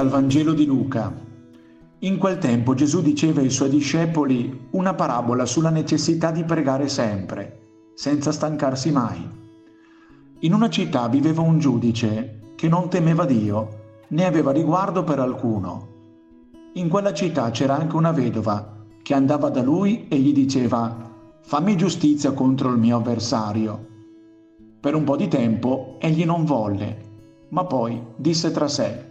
Dal Vangelo di Luca. In quel tempo Gesù diceva ai suoi discepoli una parabola sulla necessità di pregare sempre, senza stancarsi mai. In una città viveva un giudice che non temeva Dio, né aveva riguardo per alcuno. In quella città c'era anche una vedova che andava da lui e gli diceva fammi giustizia contro il mio avversario. Per un po' di tempo egli non volle, ma poi disse tra sé,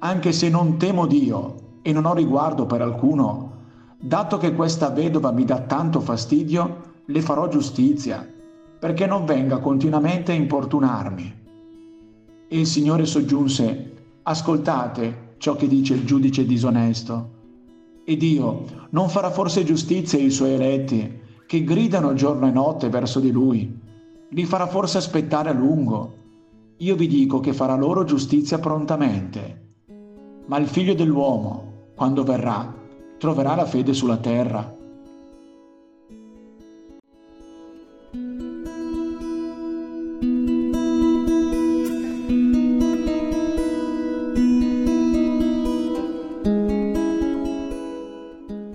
anche se non temo Dio e non ho riguardo per alcuno, dato che questa vedova mi dà tanto fastidio, le farò giustizia, perché non venga continuamente a importunarmi. E il Signore soggiunse, ascoltate ciò che dice il giudice disonesto. E Dio non farà forse giustizia ai suoi eletti, che gridano giorno e notte verso di Lui? Li farà forse aspettare a lungo? Io vi dico che farà loro giustizia prontamente. Ma il figlio dell'uomo, quando verrà, troverà la fede sulla terra.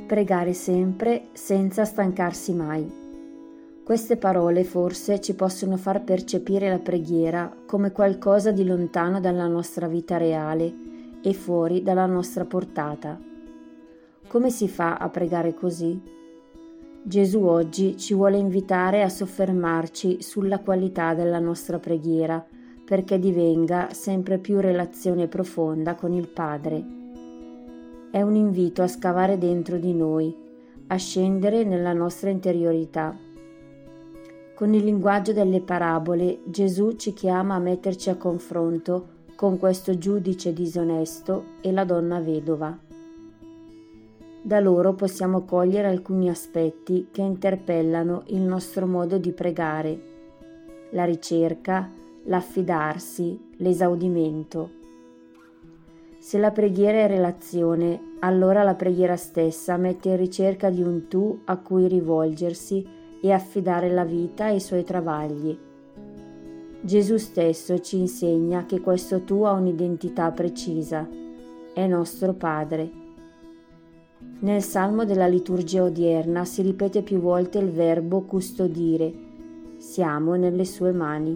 Pregare sempre senza stancarsi mai. Queste parole forse ci possono far percepire la preghiera come qualcosa di lontano dalla nostra vita reale e fuori dalla nostra portata. Come si fa a pregare così? Gesù oggi ci vuole invitare a soffermarci sulla qualità della nostra preghiera perché divenga sempre più relazione profonda con il Padre. È un invito a scavare dentro di noi, a scendere nella nostra interiorità. Con il linguaggio delle parabole Gesù ci chiama a metterci a confronto con questo giudice disonesto e la donna vedova. Da loro possiamo cogliere alcuni aspetti che interpellano il nostro modo di pregare, la ricerca, l'affidarsi, l'esaudimento. Se la preghiera è relazione, allora la preghiera stessa mette in ricerca di un tu a cui rivolgersi e affidare la vita e i suoi travagli Gesù stesso ci insegna che questo tu ha un'identità precisa, è nostro Padre. Nel salmo della liturgia odierna si ripete più volte il verbo custodire, siamo nelle sue mani.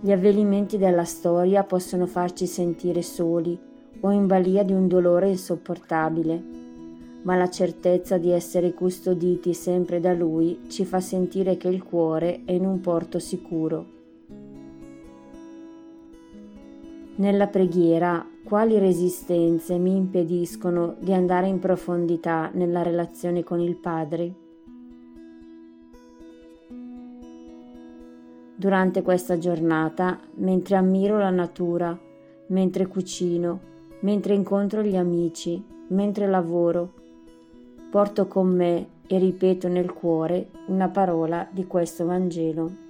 Gli avvenimenti della storia possono farci sentire soli o in balia di un dolore insopportabile, ma la certezza di essere custoditi sempre da Lui ci fa sentire che il cuore è in un porto sicuro. Nella preghiera, quali resistenze mi impediscono di andare in profondità nella relazione con il Padre? Durante questa giornata, mentre ammiro la natura, mentre cucino, mentre incontro gli amici, mentre lavoro, porto con me e ripeto nel cuore una parola di questo Vangelo.